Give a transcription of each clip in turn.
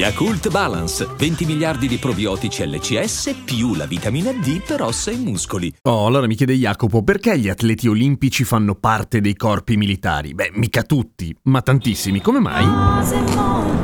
Yakult Balance, 20 miliardi di probiotici LCS più la vitamina D per ossa e muscoli. Oh, allora mi chiede Jacopo, perché gli atleti olimpici fanno parte dei corpi militari? Beh, mica tutti, ma tantissimi, come mai?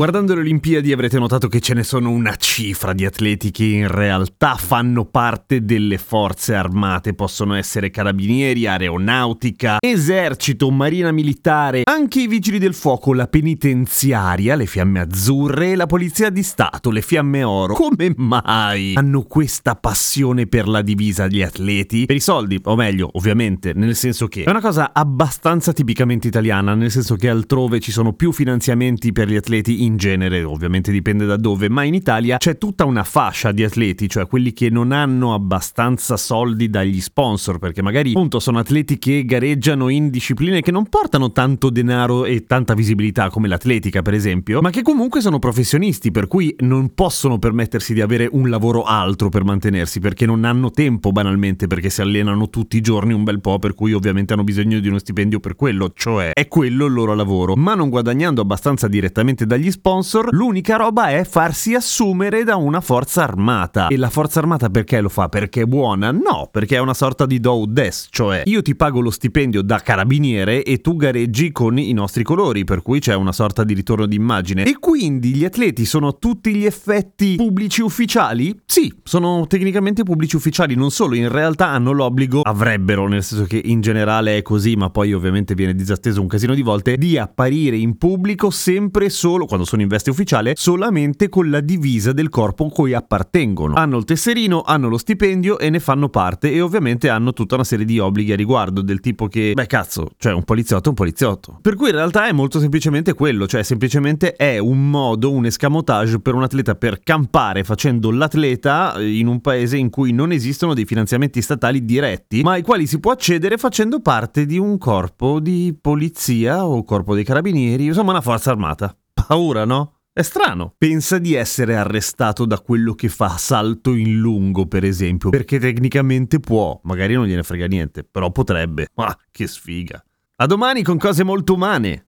Guardando le Olimpiadi avrete notato che ce ne sono una cifra di atleti che in realtà fanno parte delle forze armate, possono essere carabinieri, aeronautica, esercito, marina militare, anche i vigili del fuoco, la penitenziaria, le fiamme azzurre e la polizia di Stato, le fiamme oro. Come mai hanno questa passione per la divisa gli atleti? Per i soldi, o meglio, ovviamente, nel senso che è una cosa abbastanza tipicamente italiana, nel senso che altrove ci sono più finanziamenti per gli atleti in genere, ovviamente dipende da dove, ma in Italia c'è tutta una fascia di atleti, cioè quelli che non hanno abbastanza soldi dagli sponsor, perché magari appunto sono atleti che gareggiano in discipline che non portano tanto denaro e tanta visibilità come l'atletica, per esempio, ma che comunque sono professionisti, per cui non possono permettersi di avere un lavoro altro per mantenersi, perché non hanno tempo banalmente, perché si allenano tutti i giorni un bel po', per cui ovviamente hanno bisogno di uno stipendio per quello, cioè è quello il loro lavoro, ma non guadagnando abbastanza direttamente dagli sponsor, l'unica roba è farsi assumere da una forza armata. E la forza armata perché lo fa? Perché è buona? No, perché è una sorta di do des, cioè io ti pago lo stipendio da carabiniere e tu gareggi con i nostri colori, per cui c'è una sorta di ritorno d'immagine. E quindi gli atleti sono tutti gli effetti pubblici ufficiali? Sì, sono tecnicamente pubblici ufficiali, non solo, in realtà hanno l'obbligo, avrebbero, nel senso che in generale è così, ma poi ovviamente viene disatteso un casino di volte, di apparire in pubblico sempre solo, quando sono in veste ufficiale, solamente con la divisa del corpo a cui appartengono. Hanno il tesserino, hanno lo stipendio e ne fanno parte e ovviamente hanno tutta una serie di obblighi a riguardo, del tipo che, beh cazzo, cioè un poliziotto è un poliziotto. Per cui in realtà è molto semplicemente quello, cioè semplicemente è un modo, un escamotage per un atleta per campare facendo l'atleta in un paese in cui non esistono dei finanziamenti statali diretti, ma ai quali si può accedere facendo parte di un corpo di polizia o corpo dei carabinieri, insomma una forza armata. Paura, no? È strano. Pensa di essere arrestato da quello che fa salto in lungo, per esempio, perché tecnicamente può, magari non gliene frega niente, però potrebbe. Ma che sfiga. A domani con cose molto umane.